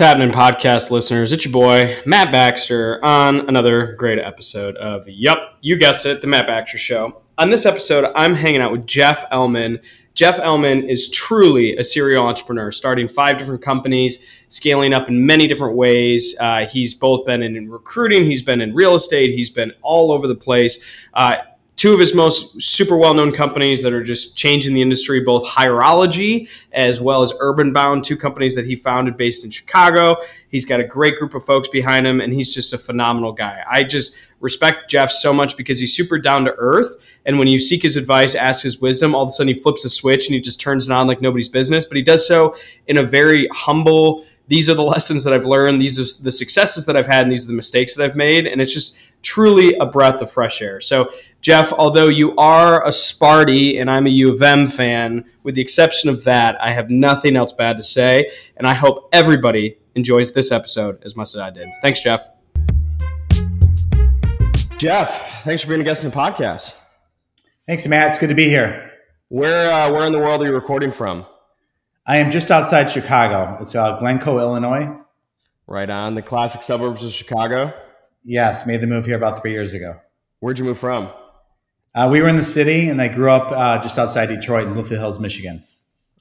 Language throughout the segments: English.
happening, podcast listeners? It's your boy, Matt Baxter, on another great episode of Yup, you guessed it, the Matt Baxter Show. On this episode, I'm hanging out with Jeff Ellman. Jeff Ellman is truly a serial entrepreneur, starting five different companies, scaling up in many different ways. Uh, he's both been in recruiting, he's been in real estate, he's been all over the place. Uh, two of his most super well-known companies that are just changing the industry both Hireology as well as Urban Bound, two companies that he founded based in chicago. He's got a great group of folks behind him and he's just a phenomenal guy. I just respect jeff so much because he's super down to earth and when you seek his advice ask his wisdom all of a sudden he flips a switch and he just turns it on like nobody's business. But he does so in a very humble these are the lessons that I've learned. These are the successes that I've had, and these are the mistakes that I've made. And it's just truly a breath of fresh air. So, Jeff, although you are a Sparty and I'm a U of M fan, with the exception of that, I have nothing else bad to say. And I hope everybody enjoys this episode as much as I did. Thanks, Jeff. Jeff, thanks for being a guest in the podcast. Thanks, Matt. It's good to be here. Where, uh, where in the world are you recording from? I am just outside Chicago. It's uh, Glencoe, Illinois. Right on the classic suburbs of Chicago. Yes, made the move here about three years ago. Where'd you move from? Uh, we were in the city, and I grew up uh, just outside Detroit in Bloomfield Hills, Michigan.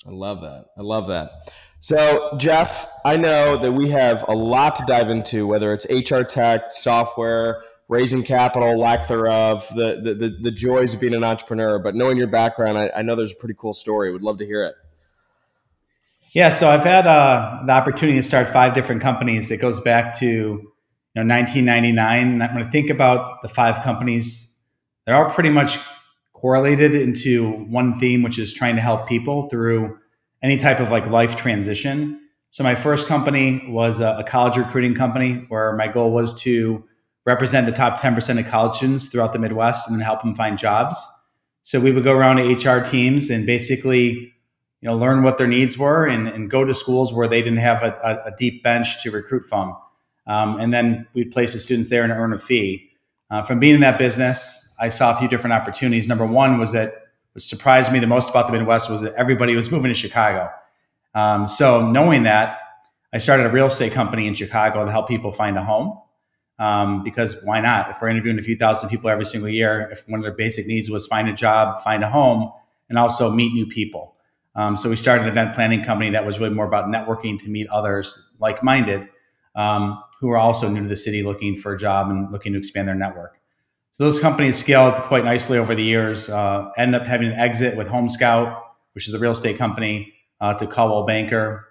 I love that. I love that. So, Jeff, I know that we have a lot to dive into, whether it's HR tech, software, raising capital, lack thereof, the, the, the, the joys of being an entrepreneur. But knowing your background, I, I know there's a pretty cool story. Would love to hear it. Yeah, so I've had uh, the opportunity to start five different companies. It goes back to you know 1999. When I think about the five companies, they're all pretty much correlated into one theme, which is trying to help people through any type of like life transition. So my first company was a, a college recruiting company where my goal was to represent the top 10% of college students throughout the Midwest and then help them find jobs. So we would go around to HR teams and basically you know, learn what their needs were and, and go to schools where they didn't have a, a, a deep bench to recruit from. Um, and then we'd place the students there and earn a fee. Uh, from being in that business, I saw a few different opportunities. Number one was that what surprised me the most about the Midwest was that everybody was moving to Chicago. Um, so knowing that, I started a real estate company in Chicago to help people find a home. Um, because why not? If we're interviewing a few thousand people every single year, if one of their basic needs was find a job, find a home, and also meet new people. Um, so we started an event planning company that was really more about networking to meet others like-minded um, who are also new to the city looking for a job and looking to expand their network. So those companies scaled quite nicely over the years. Uh, ended up having an exit with Home Scout, which is a real estate company, uh, to Coldwell Banker,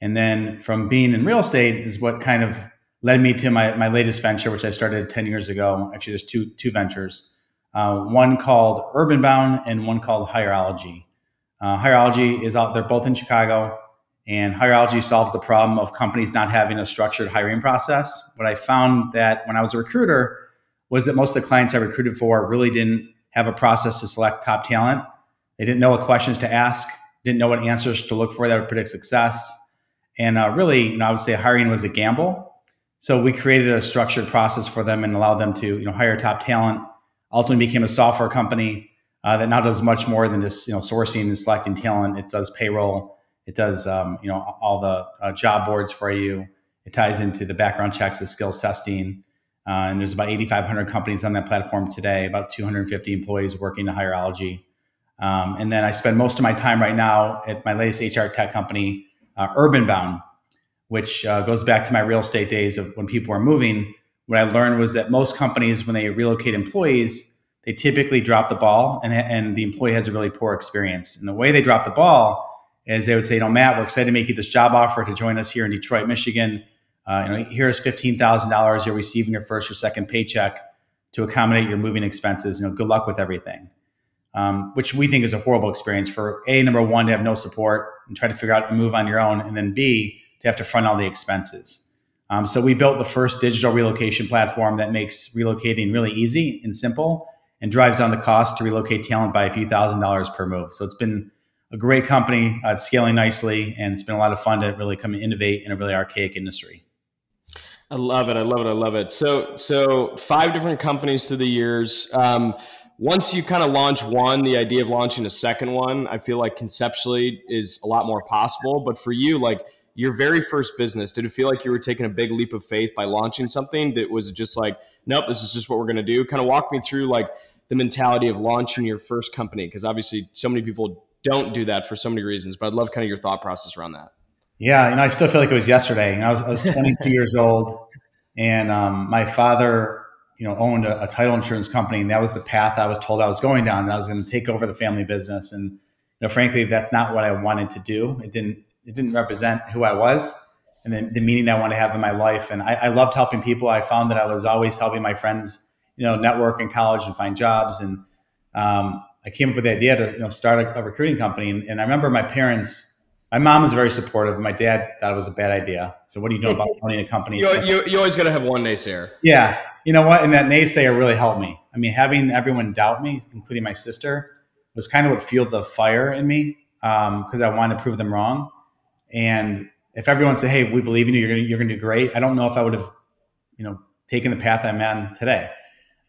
and then from being in real estate is what kind of led me to my, my latest venture, which I started 10 years ago. Actually, there's two, two ventures, uh, one called Urban Bound and one called Hireology. Uh, Hireology is out, they're both in Chicago, and Hireology solves the problem of companies not having a structured hiring process. What I found that when I was a recruiter was that most of the clients I recruited for really didn't have a process to select top talent. They didn't know what questions to ask, didn't know what answers to look for that would predict success. And uh, really, you know, I would say hiring was a gamble. So we created a structured process for them and allowed them to, you know, hire top talent. Ultimately, became a software company uh, that now does much more than just you know sourcing and selecting talent. It does payroll. It does um, you know all the uh, job boards for you. It ties into the background checks, the skills testing, uh, and there's about 8,500 companies on that platform today. About 250 employees working to Hireology. Um, and then I spend most of my time right now at my latest HR tech company, uh, Urbanbound, which uh, goes back to my real estate days of when people were moving. What I learned was that most companies, when they relocate employees, they typically drop the ball and, and the employee has a really poor experience. And the way they drop the ball is they would say, you know, Matt, we're excited to make you this job offer to join us here in Detroit, Michigan. Uh, you know, here's $15,000 you're receiving your first or second paycheck to accommodate your moving expenses. You know, good luck with everything. Um, which we think is a horrible experience for a number one to have no support and try to figure out a move on your own, and then b to have to front all the expenses. Um, so we built the first digital relocation platform that makes relocating really easy and simple and drives down the cost to relocate talent by a few thousand dollars per move. So it's been a great company. Uh, it's scaling nicely, and it's been a lot of fun to really come and innovate in a really archaic industry. I love it. I love it. I love it. So, so five different companies through the years. Um, once you kind of launch one, the idea of launching a second one, I feel like conceptually is a lot more possible. But for you, like your very first business, did it feel like you were taking a big leap of faith by launching something? That was just like, nope, this is just what we're going to do? Kind of walk me through like the mentality of launching your first company because obviously so many people don't do that for so many reasons. But I'd love kind of your thought process around that. Yeah, you know, I still feel like it was yesterday. You know, I was, I was 22 years old, and um, my father, you know, owned a, a, title insurance company, and that was the path I was told I was going down. That I was going to take over the family business, and you know, frankly, that's not what I wanted to do. It didn't. It didn't represent who I was, and then the meaning I want to have in my life. And I, I loved helping people. I found that I was always helping my friends, you know, network in college and find jobs. And um, I came up with the idea to you know start a, a recruiting company. And, and I remember my parents my mom was very supportive. My dad thought it was a bad idea. So what do you know about owning a company? you, you, you always got to have one naysayer. Yeah. You know what? And that naysayer really helped me. I mean, having everyone doubt me, including my sister, was kind of what fueled the fire in me because um, I wanted to prove them wrong. And if everyone said, "Hey, we believe in you. You're gonna you're gonna do great," I don't know if I would have, you know, taken the path I'm on today.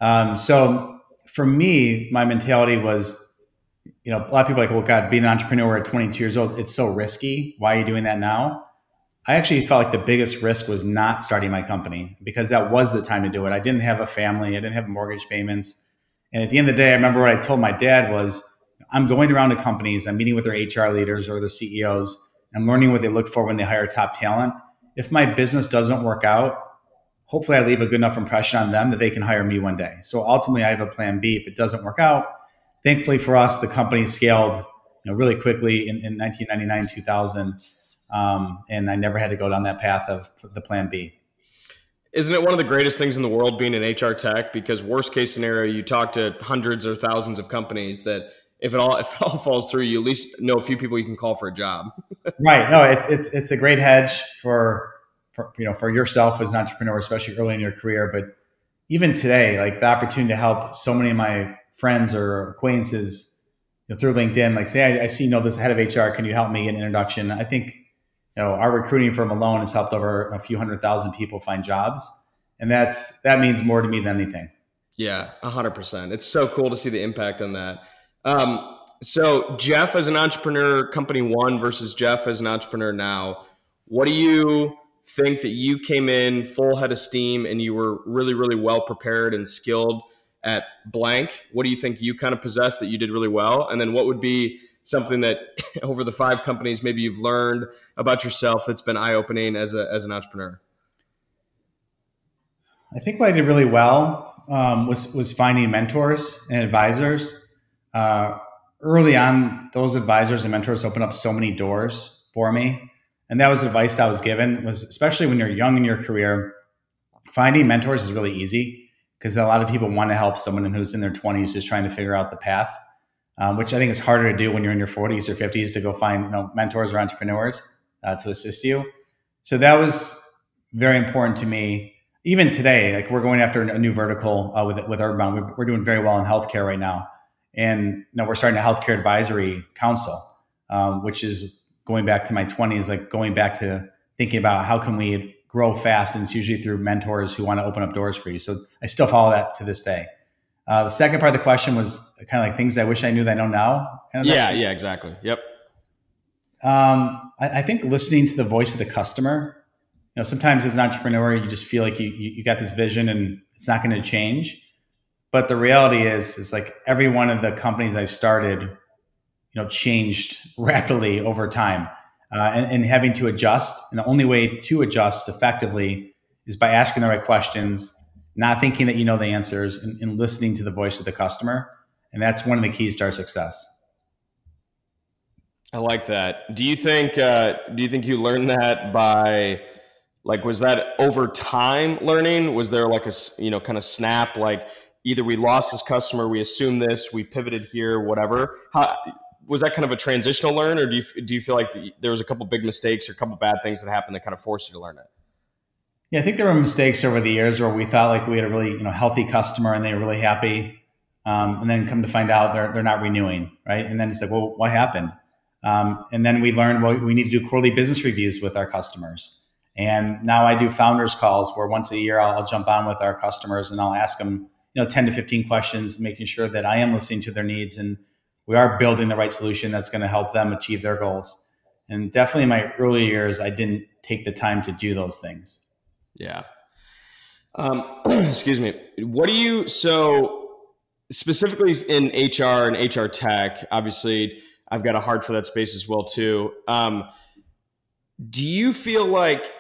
Um, so for me, my mentality was you know, a lot of people are like, well, God, being an entrepreneur at 22 years old, it's so risky. Why are you doing that now? I actually felt like the biggest risk was not starting my company because that was the time to do it. I didn't have a family, I didn't have mortgage payments. And at the end of the day, I remember what I told my dad was, I'm going around to companies, I'm meeting with their HR leaders or their CEOs, I'm learning what they look for when they hire top talent. If my business doesn't work out, hopefully I leave a good enough impression on them that they can hire me one day. So ultimately, I have a plan B. If it doesn't work out, thankfully for us, the company scaled you know, really quickly in, in 1999, 2000. Um, and I never had to go down that path of the plan B. Isn't it one of the greatest things in the world being an HR tech? Because worst case scenario, you talk to hundreds or thousands of companies that if it all if it all falls through, you at least know a few people you can call for a job. right. No, it's it's it's a great hedge for, for you know for yourself as an entrepreneur, especially early in your career. But even today, like the opportunity to help so many of my friends or acquaintances you know, through LinkedIn, like say, I, I, see you know this head of HR. Can you help me get an introduction? I think you know our recruiting firm alone has helped over a few hundred thousand people find jobs, and that's that means more to me than anything. Yeah, hundred percent. It's so cool to see the impact on that. Um, so Jeff as an entrepreneur, company one versus Jeff as an entrepreneur now. What do you think that you came in full head of steam and you were really, really well prepared and skilled at blank? What do you think you kind of possess that you did really well? And then what would be something that over the five companies maybe you've learned about yourself that's been eye opening as, a, as an entrepreneur? I think what I did really well um, was was finding mentors and advisors. Uh, early on, those advisors and mentors opened up so many doors for me, and that was advice I was given. Was especially when you're young in your career, finding mentors is really easy because a lot of people want to help someone who's in their 20s just trying to figure out the path, um, which I think is harder to do when you're in your 40s or 50s to go find you know mentors or entrepreneurs uh, to assist you. So that was very important to me. Even today, like we're going after a new vertical uh, with with Urban. We're doing very well in healthcare right now, and you know, we're starting a healthcare advisory council, um, which is going back to my 20s, like going back to thinking about how can we grow fast, and it's usually through mentors who want to open up doors for you. So I still follow that to this day. Uh, the second part of the question was kind of like things I wish I knew that I know now. Kind of yeah, yeah, exactly. Yep. Um, I, I, think listening to the voice of the customer. You know, sometimes as an entrepreneur, you just feel like you you, you got this vision and it's not going to change. But the reality is, is like every one of the companies I started, you know, changed rapidly over time uh, and, and having to adjust. And the only way to adjust effectively is by asking the right questions, not thinking that you know the answers, and, and listening to the voice of the customer. And that's one of the keys to our success. I like that. Do you think? Uh, do you think you learned that by, like, was that over time learning? Was there like a you know kind of snap like either we lost this customer, we assumed this, we pivoted here, whatever? How was that kind of a transitional learn, or do you do you feel like there was a couple big mistakes or a couple bad things that happened that kind of forced you to learn it? Yeah, I think there were mistakes over the years where we thought like we had a really you know healthy customer and they were really happy, um, and then come to find out they're they're not renewing, right? And then it's like, well, what happened? Um, and then we learned well we need to do quarterly business reviews with our customers. And now I do founders calls where once a year I'll, I'll jump on with our customers and I'll ask them know 10 to 15 questions, making sure that I am listening to their needs and we are building the right solution that's going to help them achieve their goals. And definitely in my early years, I didn't take the time to do those things. Yeah. Um, excuse me. What do you so specifically in HR and HR tech? Obviously, I've got a heart for that space as well too. Um, do you feel like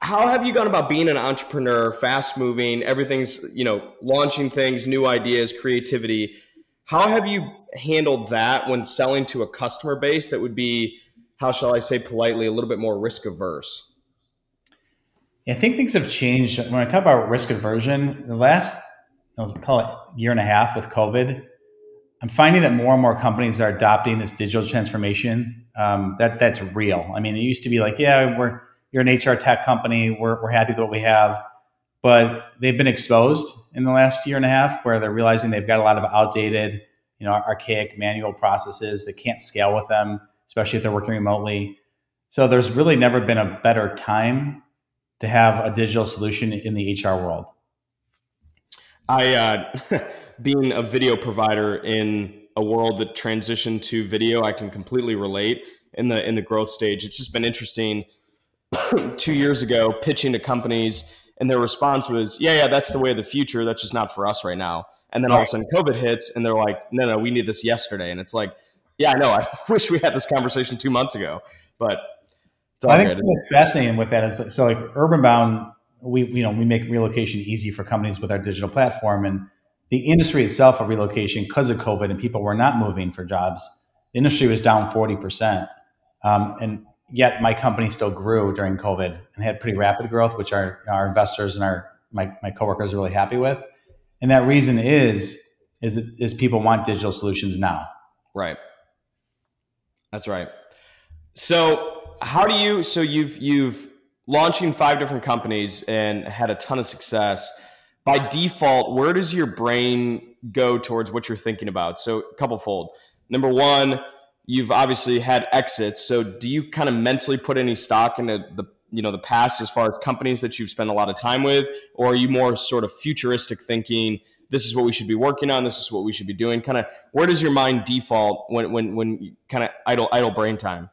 how have you gone about being an entrepreneur, fast moving, everything's you know launching things, new ideas, creativity? How have you handled that when selling to a customer base that would be, how shall I say politely, a little bit more risk averse? I think things have changed. When I talk about risk aversion, the last, I'll call it year and a half with COVID, I'm finding that more and more companies are adopting this digital transformation. Um, that that's real. I mean, it used to be like, yeah, we're you're an HR tech company, we're we're happy with what we have, but they've been exposed in the last year and a half where they're realizing they've got a lot of outdated, you know, archaic manual processes that can't scale with them, especially if they're working remotely. So there's really never been a better time to have a digital solution in the HR world? I, uh, being a video provider in a world that transitioned to video, I can completely relate in the in the growth stage. It's just been interesting. Two years ago, pitching to companies, and their response was, "Yeah, yeah, that's the way of the future. That's just not for us right now." And then all of a sudden, COVID hits, and they're like, "No, no, we need this yesterday." And it's like, "Yeah, I know. I wish we had this conversation two months ago, but I think what's fascinating with that is so like Urbanbound, we you know we make relocation easy for companies with our digital platform, and the industry itself of relocation because of COVID and people were not moving for jobs. The industry was down forty percent, um, and yet my company still grew during COVID and had pretty rapid growth, which our our investors and our my my coworkers are really happy with. And that reason is is that is people want digital solutions now. Right. That's right. So how do you? So you've you've launching five different companies and had a ton of success. By default, where does your brain go towards what you're thinking about? So a couple fold. Number one, you've obviously had exits. So do you kind of mentally put any stock into the you know the past as far as companies that you've spent a lot of time with, or are you more sort of futuristic thinking? This is what we should be working on. This is what we should be doing. Kind of where does your mind default when when when kind of idle idle brain time?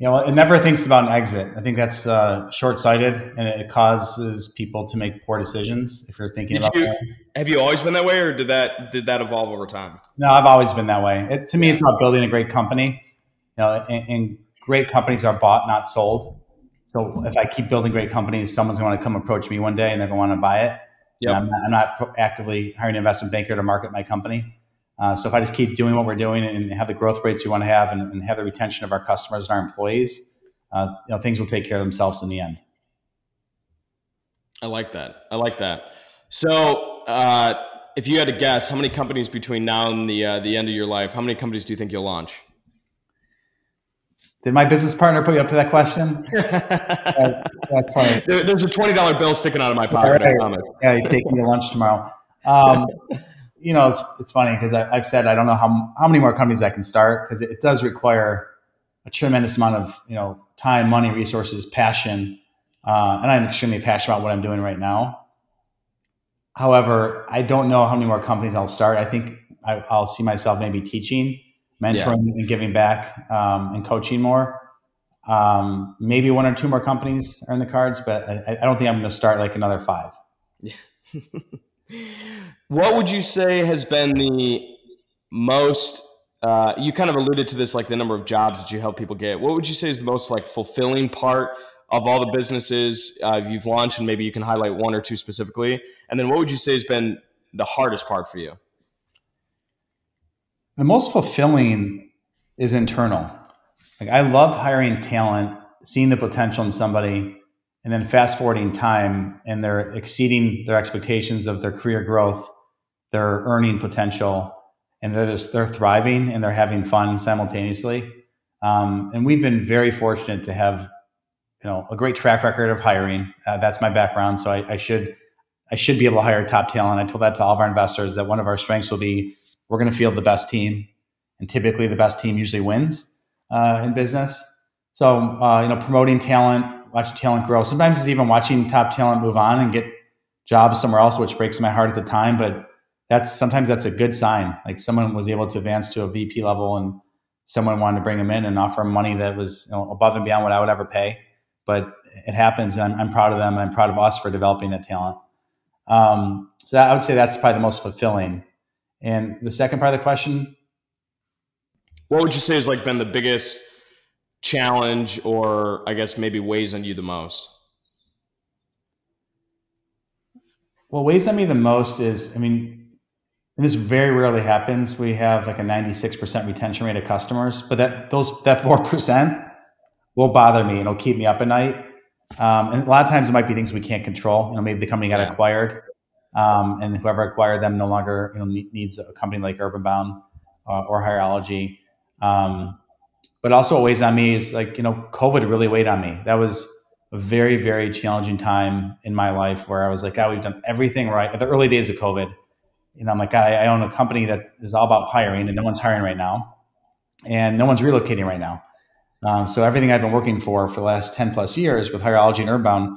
Yeah, well, it never thinks about an exit. I think that's uh, short-sighted, and it causes people to make poor decisions. If you're thinking did about, you, that. have you always been that way, or did that did that evolve over time? No, I've always been that way. It, to me, it's about building a great company. You know, and, and, great companies are bought, not sold. So if I keep building great companies, someone's going to come approach me one day, and they're going to want to buy it. Yep. I'm I'm not actively hiring an investment banker to market my company. Uh, so if I just keep doing what we're doing and have the growth rates we want to have and, and have the retention of our customers and our employees, uh, you know, things will take care of themselves in the end. I like that. I like that. So, uh, if you had to guess, how many companies between now and the uh, the end of your life, how many companies do you think you'll launch? Did my business partner put you up to that question? that's funny. There, there's a twenty dollar bill sticking out of my pocket. Right. Yeah, he's taking you lunch tomorrow. Um, you know, it's, it's funny because I've said I don't know how, how many more companies I can start because it, it, does require a tremendous amount of, you know, time, money, resources, passion. Uh, and I'm extremely passionate about what I'm doing right now. However, I don't know how many more companies I'll start. I think I, will see myself maybe teaching, mentoring, yeah. and giving back um, and coaching more. Um, maybe one or two more companies are in the cards, but I, I don't think I'm going to start like another five. Yeah. what would you say has been the most uh, you kind of alluded to this like the number of jobs that you help people get. What would you say is the most like fulfilling part of all the businesses uh, you've launched and maybe you can highlight one or two specifically? And then what would you say has been the hardest part for you? The most fulfilling is internal. Like i love hiring talent seeing the potential in somebody and then fast forwarding time and they're exceeding their expectations of their career growth their earning potential and they're just they're thriving and they're having fun simultaneously. Um, and we've been very fortunate to have you know a great track record of hiring. Uh, that's my background so I, I, should i should be able to hire top talent. I told that to all of our investors that one of our strengths will be we're going to field the best team and typically the best team usually wins uh, in business. So uh, you know promoting talent watching talent grow. Sometimes it's even watching top talent move on and get jobs somewhere else, which breaks my heart at the time. But that's sometimes that's a good sign. Like someone was able to advance to a VP level and someone wanted to bring them in and offer them money that was you know, above and beyond what I would ever pay. But it happens, and I'm, I'm proud of them, and I'm proud of us for developing that talent. Um, so I would say that's probably the most fulfilling. And the second part of the question, what would you say has like been the biggest challenge, or I guess maybe weighs on you the most? What weighs on me the most is, I mean, this very rarely happens. We have like a 96% retention rate of customers, but that those that 4% will bother me and it'll keep me up at night. Um, and a lot of times it might be things we can't control. You know, maybe the company got yeah. acquired, um, and whoever acquired them no longer you know needs a company like Urbanbound uh, or Hireology. Um, but also what weighs on me is like you know COVID really weighed on me. That was a very very challenging time in my life where I was like, God, we've done everything right. At the early days of COVID, you know, I'm like, I, I own a company that is all about hiring, and no one's hiring right now, and no one's relocating right now. Um, so everything I've been working for for the last 10 plus years with Hireology and Urbanbound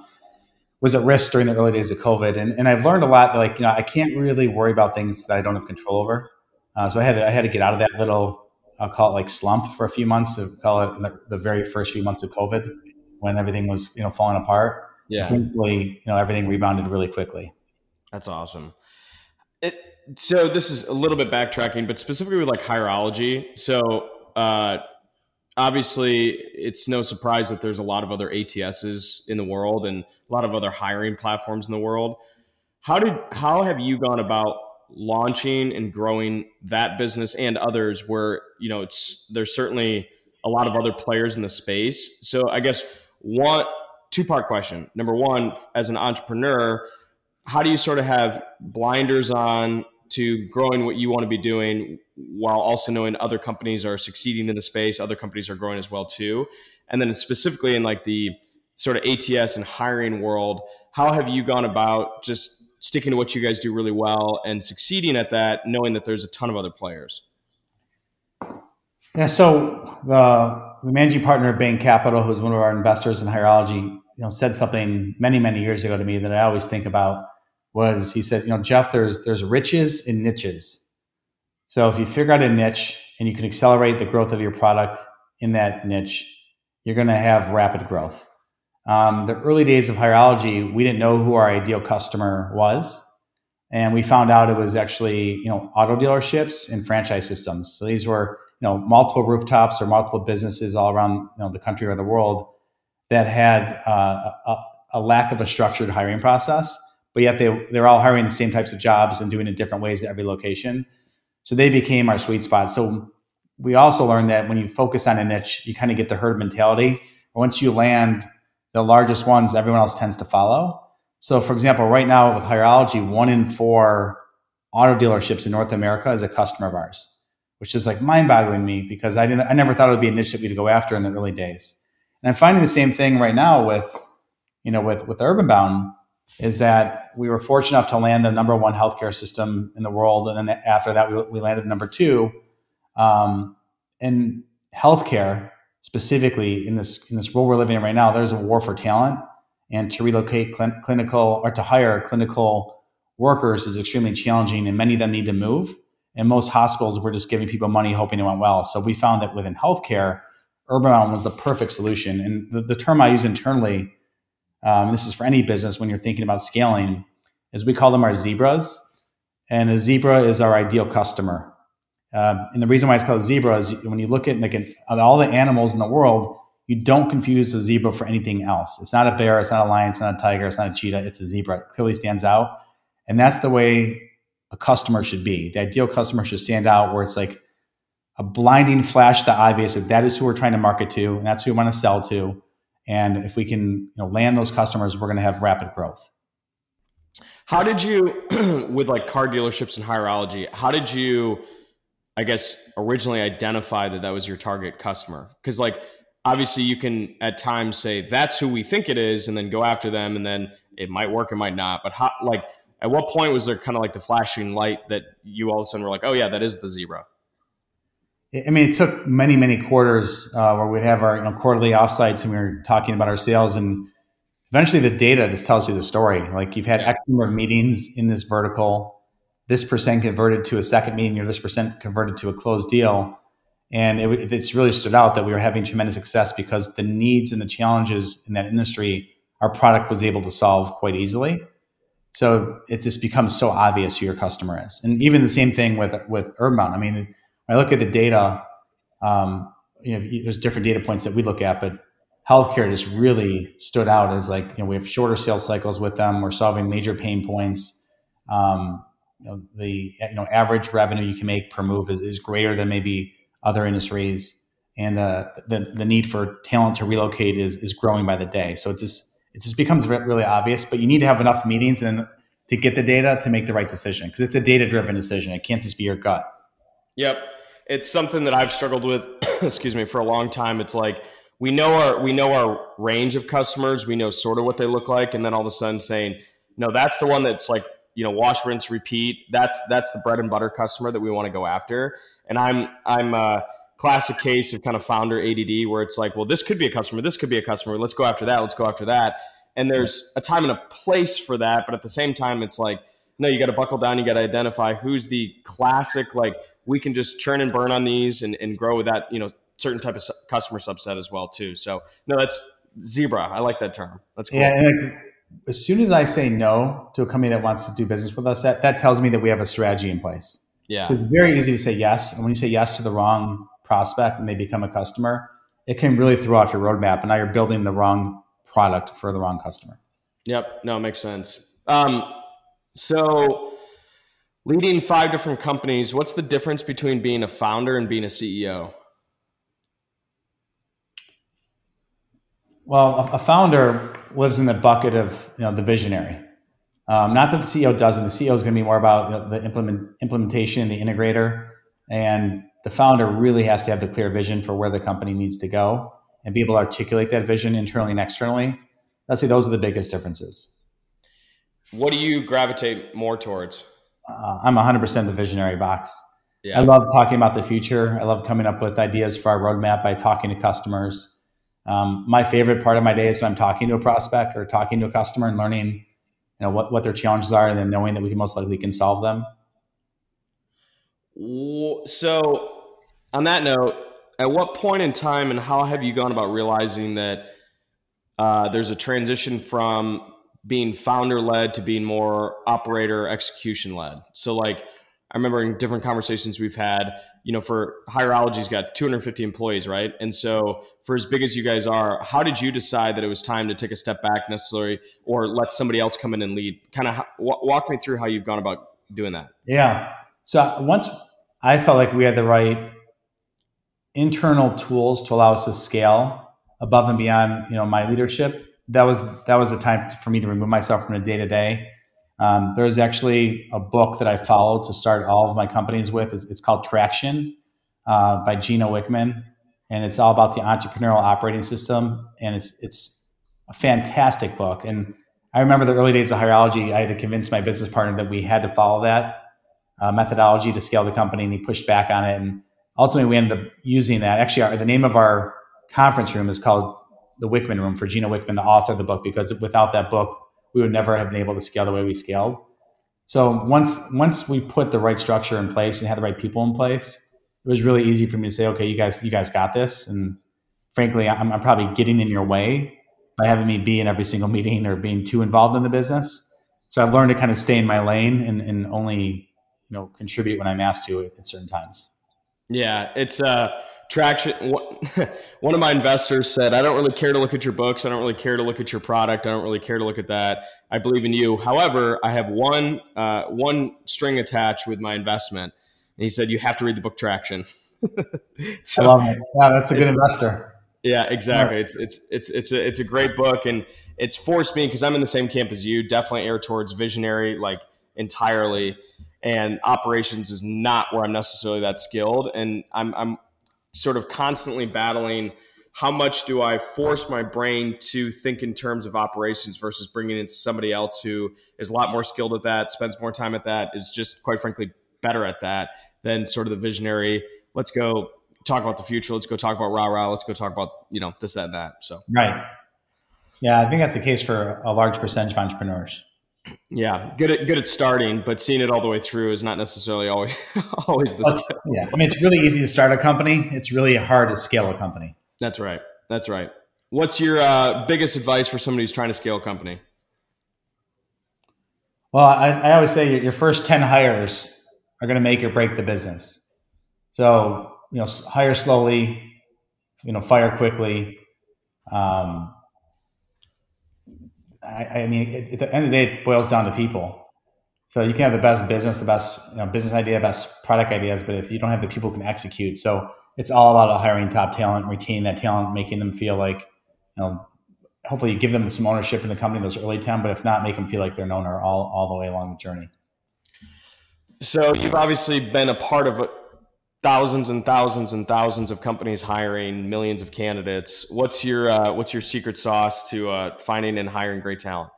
was at risk during the early days of COVID. And, and I've learned a lot, like, you know, I can't really worry about things that I don't have control over. Uh, so I had, to, I had to get out of that little, I'll call it like slump for a few months, to call it the, the very first few months of COVID when everything was, you know, falling apart. Yeah. Thankfully, you know, everything rebounded really quickly. That's awesome. It, so this is a little bit backtracking, but specifically with like Hireology. So, uh, obviously it's no surprise that there's a lot of other ATSs in the world and a lot of other hiring platforms in the world. How did how have you gone about launching and growing that business and others where you know it's there's certainly a lot of other players in the space. So I guess one two part question. Number one, as an entrepreneur, how do you sort of have blinders on to growing what you want to be doing while also knowing other companies are succeeding in the space other companies are growing as well too and then specifically in like the sort of ats and hiring world how have you gone about just sticking to what you guys do really well and succeeding at that knowing that there's a ton of other players yeah so the, the managing partner of bain capital who's one of our investors in Hireology you know said something many many years ago to me that i always think about was he said, you know, Jeff, there's there's riches in niches. So if you figure out a niche and you can accelerate the growth of your product in that niche, you're going to have rapid growth. Um, the early days of Hireology, we didn't know who our ideal customer was, and we found out it was actually you know auto dealerships and franchise systems. So these were you know multiple rooftops or multiple businesses all around you know, the country or the world that had uh, a, a lack of a structured hiring process but yet they they're all hiring the same types of jobs and doing it different ways at every location. So they became our sweet spot. So we also learned that when you focus on a niche, you kind of get the herd mentality. Once you land the largest ones, everyone else tends to follow. So, for example, right now with Hireology, one in four auto dealerships in North America is a customer of ours, which is like mind-boggling me because I didn't, I never thought it would be a niche that we'd go after in the early days. And I'm finding the same thing right now with, you know, with with Urbanbound is that we were fortunate enough to land the number one healthcare system in the world, and then after that, we, we landed number two. Um, in healthcare, specifically in this in this world we're living in right now, there's a war for talent, and to relocate cl- clinical or to hire clinical workers is extremely challenging, and many of them need to move. And most hospitals were just giving people money, hoping it went well. So we found that within healthcare, Urban was the perfect solution. And the, the term I use internally um, this is for any business when you're thinking about scaling, is we call them our zebras. And a zebra is our ideal customer. Uh, and the reason why it's called a zebra is when you look at like all the animals in the world, you don't confuse a zebra for anything else. It's not a bear, it's not a lion, it's not a tiger, it's not a cheetah, it's a zebra. It clearly stands out. And that's the way a customer should be. The ideal customer should stand out where it's like a blinding flash the obvious that that is who we're trying to market to and that's who we want to sell to. And if we can you know, land those customers, we're going to have rapid growth. How did you, with like car dealerships and Hireology, how did you, I guess, originally identify that that was your target customer? Because like, obviously you can at times say that's who we think it is and then go after them and then it might work, it might not. But how, like, at what point was there kind of like the flashing light that you all of a sudden were like, oh yeah, that is the zebra? I mean, it took many, many quarters uh, where we'd have our you know, quarterly offsites and we were talking about our sales. And eventually the data just tells you the story. Like you've had X number of meetings in this vertical, this percent converted to a second meeting, or this percent converted to a closed deal. And it, it's really stood out that we were having tremendous success because the needs and the challenges in that industry, our product was able to solve quite easily. So it just becomes so obvious who your customer is. And even the same thing with with Urbanbound. I mean, I look at the data, um, you know, there's different data points that we look at, but healthcare just really stood out as like, you know, we have shorter sales cycles with them. We're solving major pain points. Um, you know, the you know average revenue you can make per move is, is greater than maybe other industries, and uh, the the need for talent to relocate is is growing by the day. So it just it just becomes really obvious. But you need to have enough meetings and to get the data to make the right decision because it's a data driven decision. It can't just be your gut. Yep, it's something that I've struggled with. excuse me for a long time. It's like we know our we know our range of customers. We know sort of what they look like, and then all of a sudden saying, no, that's the one that's like you know wash rinse repeat. That's that's the bread and butter customer that we want to go after. And i'm i'm a classic case of kind of founder add where it's like well this could be a customer this could be a customer let's go after that let's go after that. And there's a time and a place for that but at the same time it's like no you got to buckle down you got to identify who's the classic like we can just churn and burn on these and, and grow with that you know certain type of customer subset as well too. So no that's zebra i like that term. That's cool. Yeah as soon as I say no to a company that wants to do business with us, that that tells me that we have a strategy in place. Yeah, it's very easy to say yes, and when you say yes to the wrong prospect and they become a customer, it can really throw off your roadmap, and now you're building the wrong product for the wrong customer. Yep, no, it makes sense. Um, so, leading five different companies, what's the difference between being a founder and being a CEO? Well, a founder lives in the bucket of you know the visionary. Um, not that the CEO doesn't. The CEO is going to be more about you know, the implement, implementation, the integrator, and the founder really has to have the clear vision for where the company needs to go and be able to articulate that vision internally and externally. I'd say those are the biggest differences. What do you gravitate more towards? Uh, I'm 100% the visionary box. Yeah. I love talking about the future. I love coming up with ideas for our roadmap by talking to customers um, my favorite part of my day is when I'm talking to a prospect or talking to a customer and learning, you know, what, what their challenges are and then knowing that we can most likely can solve them. So on that note, at what point in time and how have you gone about realizing that uh, there's a transition from being founder led to being more operator execution led? So like, I remember in different conversations we've had, you know, for Hireology's got 250 employees, right? And so for as big as you guys are, how did you decide that it was time to take a step back necessarily or let somebody else come in and lead? Kind of walk me through how you've gone about doing that. Yeah. So once I felt like we had the right internal tools to allow us to scale above and beyond, you know, my leadership, that was that was the time for me to remove myself from the day to day um, there's actually a book that I followed to start all of my companies with. It's, it's called Traction uh, by Gino Wickman, and it's all about the entrepreneurial operating system. And it's it's a fantastic book. And I remember the early days of Hireology. I had to convince my business partner that we had to follow that uh, methodology to scale the company, and he pushed back on it. And ultimately, we ended up using that. Actually, our, the name of our conference room is called the Wickman Room for Gino Wickman, the author of the book, because without that book we would never have been able to scale the way we scaled. So once once we put the right structure in place and had the right people in place, it was really easy for me to say, okay, you guys you guys got this. And frankly, I'm, I'm probably getting in your way by having me be in every single meeting or being too involved in the business. So I've learned to kind of stay in my lane and, and only you know contribute when I'm asked to at certain times. Yeah, it's uh traction one of my investors said i don't really care to look at your books. I don't really care to look at your product. I don't really care to look at that. I believe in you. However i have one uh, one string attached with my investment. And he said you have to read the book traction. So, i love it. Yeah that's a good investor. Yeah exactly. It's it's it's it's a, it's a great book and it's forced me because i'm in the same camp as you definitely err towards visionary like entirely and operations is not where i'm necessarily that skilled and i'm i'm sort of constantly battling how much do I force my brain to think in terms of operations versus bringing in somebody else who is a lot more skilled at that, spends more time at that, is just quite frankly better at that than sort of the visionary. Let's go talk about the future. Let's go talk about rah rah. Let's go talk about you know this that and that. So right, yeah, I think that's the case for a large percentage of entrepreneurs. Yeah, good at good at starting, but seeing it all the way through is not necessarily always always the skill. Yeah, I mean it's really easy to start a company. It's really hard to scale a company. That's right. That's right. What's your uh, biggest advice for somebody who's trying to scale a company? Well, I, I always say your first ten hires are going to make or break the business. So you know, hire slowly, you know, fire quickly. Um, I, I mean, it, at the end of the day, it boils down to people. So you can have the best business, the best you know, business idea, best product ideas, but if you don't have the people who can execute, so it's all about hiring top talent, retaining that talent, making them feel like, you know, hopefully you give them some ownership in the company those early time, but if not, make them feel like they're an owner all, all the way along the journey. So you've obviously been a part of thousands and thousands and thousands of companies hiring millions of candidates. What's your uh, what's your secret sauce to uh, finding and hiring great talent?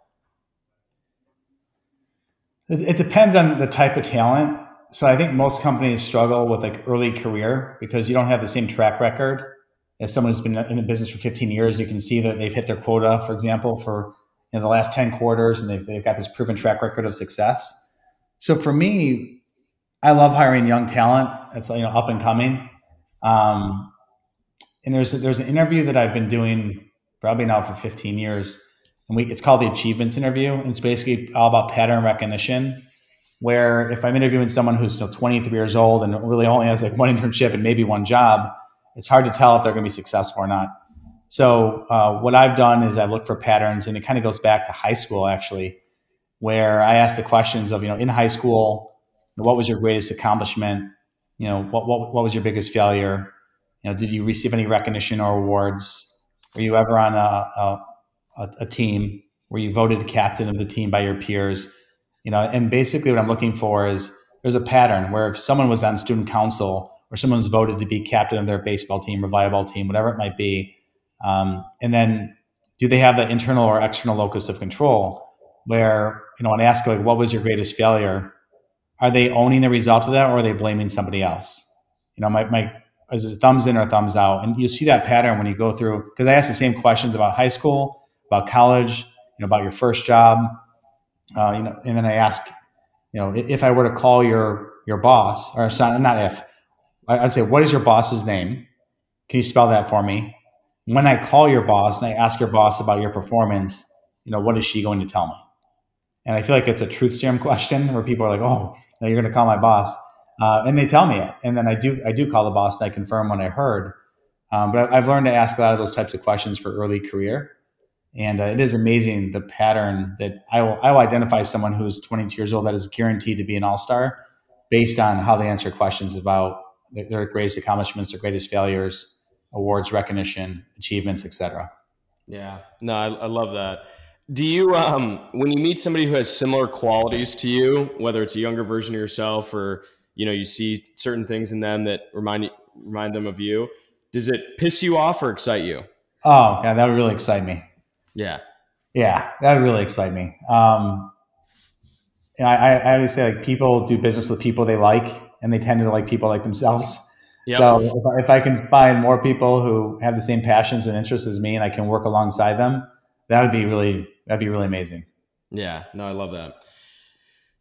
It, depends on the type of talent. So I think most companies struggle with like early career because you don't have the same track record as someone who's been in the business for 15 years. You can see that they've hit their quota, for example, for in the last 10 quarters, and they've, they've got this proven track record of success. So for me, I love hiring young talent. That's you know up and coming. Um, and there's there's an interview that I've been doing probably now for 15 years, and we it's called the Achievements Interview, and it's basically all about pattern recognition. Where if I'm interviewing someone who's you know, 23 years old and really only has like one internship and maybe one job, it's hard to tell if they're going to be successful or not. So uh, what I've done is I've looked for patterns, and it kind of goes back to high school actually, where I ask the questions of you know in high school what was your greatest accomplishment? You know, what, what, what was your biggest failure? You know, did you receive any recognition or awards? Were you ever on a, a, a team? where you voted captain of the team by your peers? You know, and basically what I'm looking for is there's a pattern where if someone was on student council or someone was voted to be captain of their baseball team or volleyball team, whatever it might be, um, and then do they have the internal or external locus of control where, you know, when I ask like, what was your greatest failure? Are they owning the result of that or are they blaming somebody else? You know, my, my is it thumbs in or thumbs out? And you see that pattern when you go through, because I ask the same questions about high school, about college, you know, about your first job, uh, you know, and then I ask, you know, if I were to call your your boss, or not, not if, I'd say, what is your boss's name? Can you spell that for me? When I call your boss and I ask your boss about your performance, you know, what is she going to tell me? And I feel like it's a truth serum question where people are like, oh, you're going to call my boss. Uh, and they tell me it. And then I do, I do call the boss and I confirm when I heard. Um, but I've learned to ask a lot of those types of questions for early career. And uh, it is amazing the pattern that I will, I will identify someone who's 22 years old that is guaranteed to be an all star based on how they answer questions about their, greatest accomplishments, their greatest failures, awards, recognition, achievements, etc. Yeah, no, I, I love that. Do you, um, when you meet somebody who has similar qualities to you, whether it's a younger version of yourself or you know you see certain things in them that remind remind them of you, does it piss you off or excite you? Oh, yeah, that would really excite me. Yeah, yeah, that would really excite me. Um, I, I always say like people do business with people they like, and they tend to like people like themselves. Yep. So if I, if I can find more people who have the same passions and interests as me, and I can work alongside them, that would be really that'd be really amazing. Yeah, no, I love that.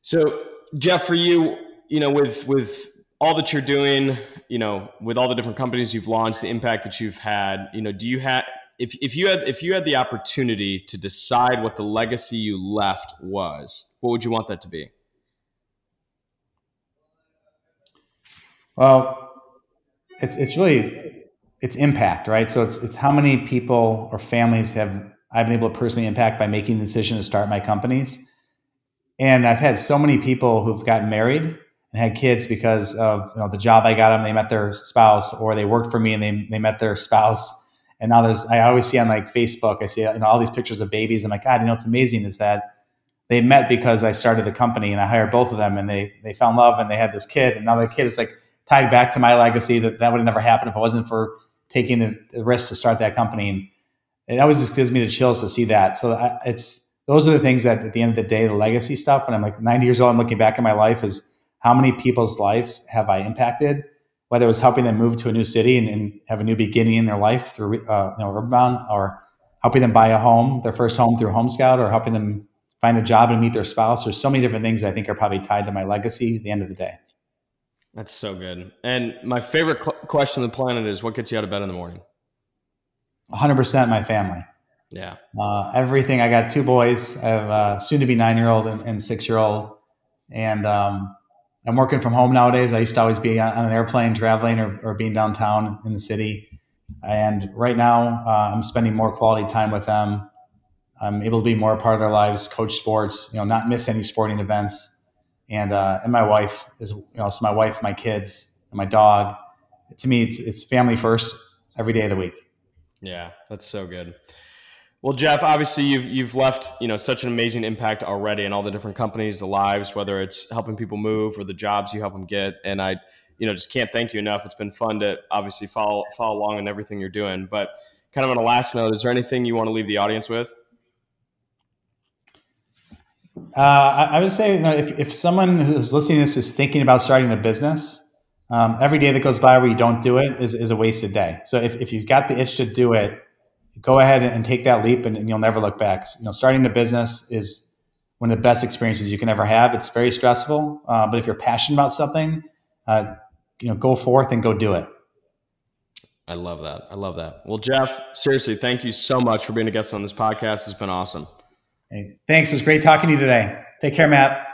So, Jeff, for you, you know, with with all that you're doing, you know, with all the different companies you've launched, the impact that you've had, you know, do you have if if you had if you had the opportunity to decide what the legacy you left was, what would you want that to be? Well, it's it's really it's impact, right? So it's it's how many people or families have I've been able to personally impact by making the decision to start my companies. And I've had so many people who've gotten married and had kids because of you know, the job I got them, they met their spouse, or they worked for me and they, they met their spouse. And now there's, I always see on like Facebook, I see you know, all these pictures of babies. I'm like, God, you know, what's amazing is that they met because I started the company and I hired both of them and they, they fell in love and they had this kid. And now the kid is like tied back to my legacy that that would have never happened if it wasn't for taking the, risk to start that company. And it always just gives me the chills to see that. So I, it's those are the things that at the end of the day, the legacy stuff. And I'm like 90 years old, I'm looking back at my life is how many people's lives have I impacted? Whether it was helping them move to a new city and, and have a new beginning in their life through uh, you know Urbanbound, or helping them buy a home, their first home through Home Scout, or helping them find a job and meet their spouse. There's so many different things I think are probably tied to my legacy at the end of the day. That's so good. And my favorite cl- question on the planet is what gets you out of bed in the morning? 100% my family. Yeah. Uh, everything. I got two boys. I have a soon to be nine year old and, and six year old. And um, I'm working from home nowadays. I used to always be on, an airplane traveling or, or, being downtown in the city. And right now, uh, I'm spending more quality time with them. I'm able to be more a part of their lives, coach sports, you know, not miss any sporting events. And uh, and my wife is, you know, so my wife, my kids, and my dog. To me, it's it's family first every day of the week. Yeah, that's so good. Well, Jeff, obviously you've you've left you know such an amazing impact already in all the different companies, the lives, whether it's helping people move or the jobs you help them get. And I, you know, just can't thank you enough. It's been fun to obviously follow follow along in everything you're doing. But kind of on a last note, is there anything you want to leave the audience with? Uh, I, I, would say you know, if if someone who's listening to this is thinking about starting a business, um, every day that goes by where you don't do it is, is a wasted day. So if, if you've got the itch to do it, go ahead and take that leap and, and, you'll never look back. You know, starting a business is one of the best experiences you can ever have. It's very stressful, uh, but if you're passionate about something, uh, you know, go forth and go do it. I love that. I love that. Well, Jeff, seriously, thank you so much for being a guest on this podcast. It's been awesome. Hey, thanks. It was great talking to you today. Take care, Matt.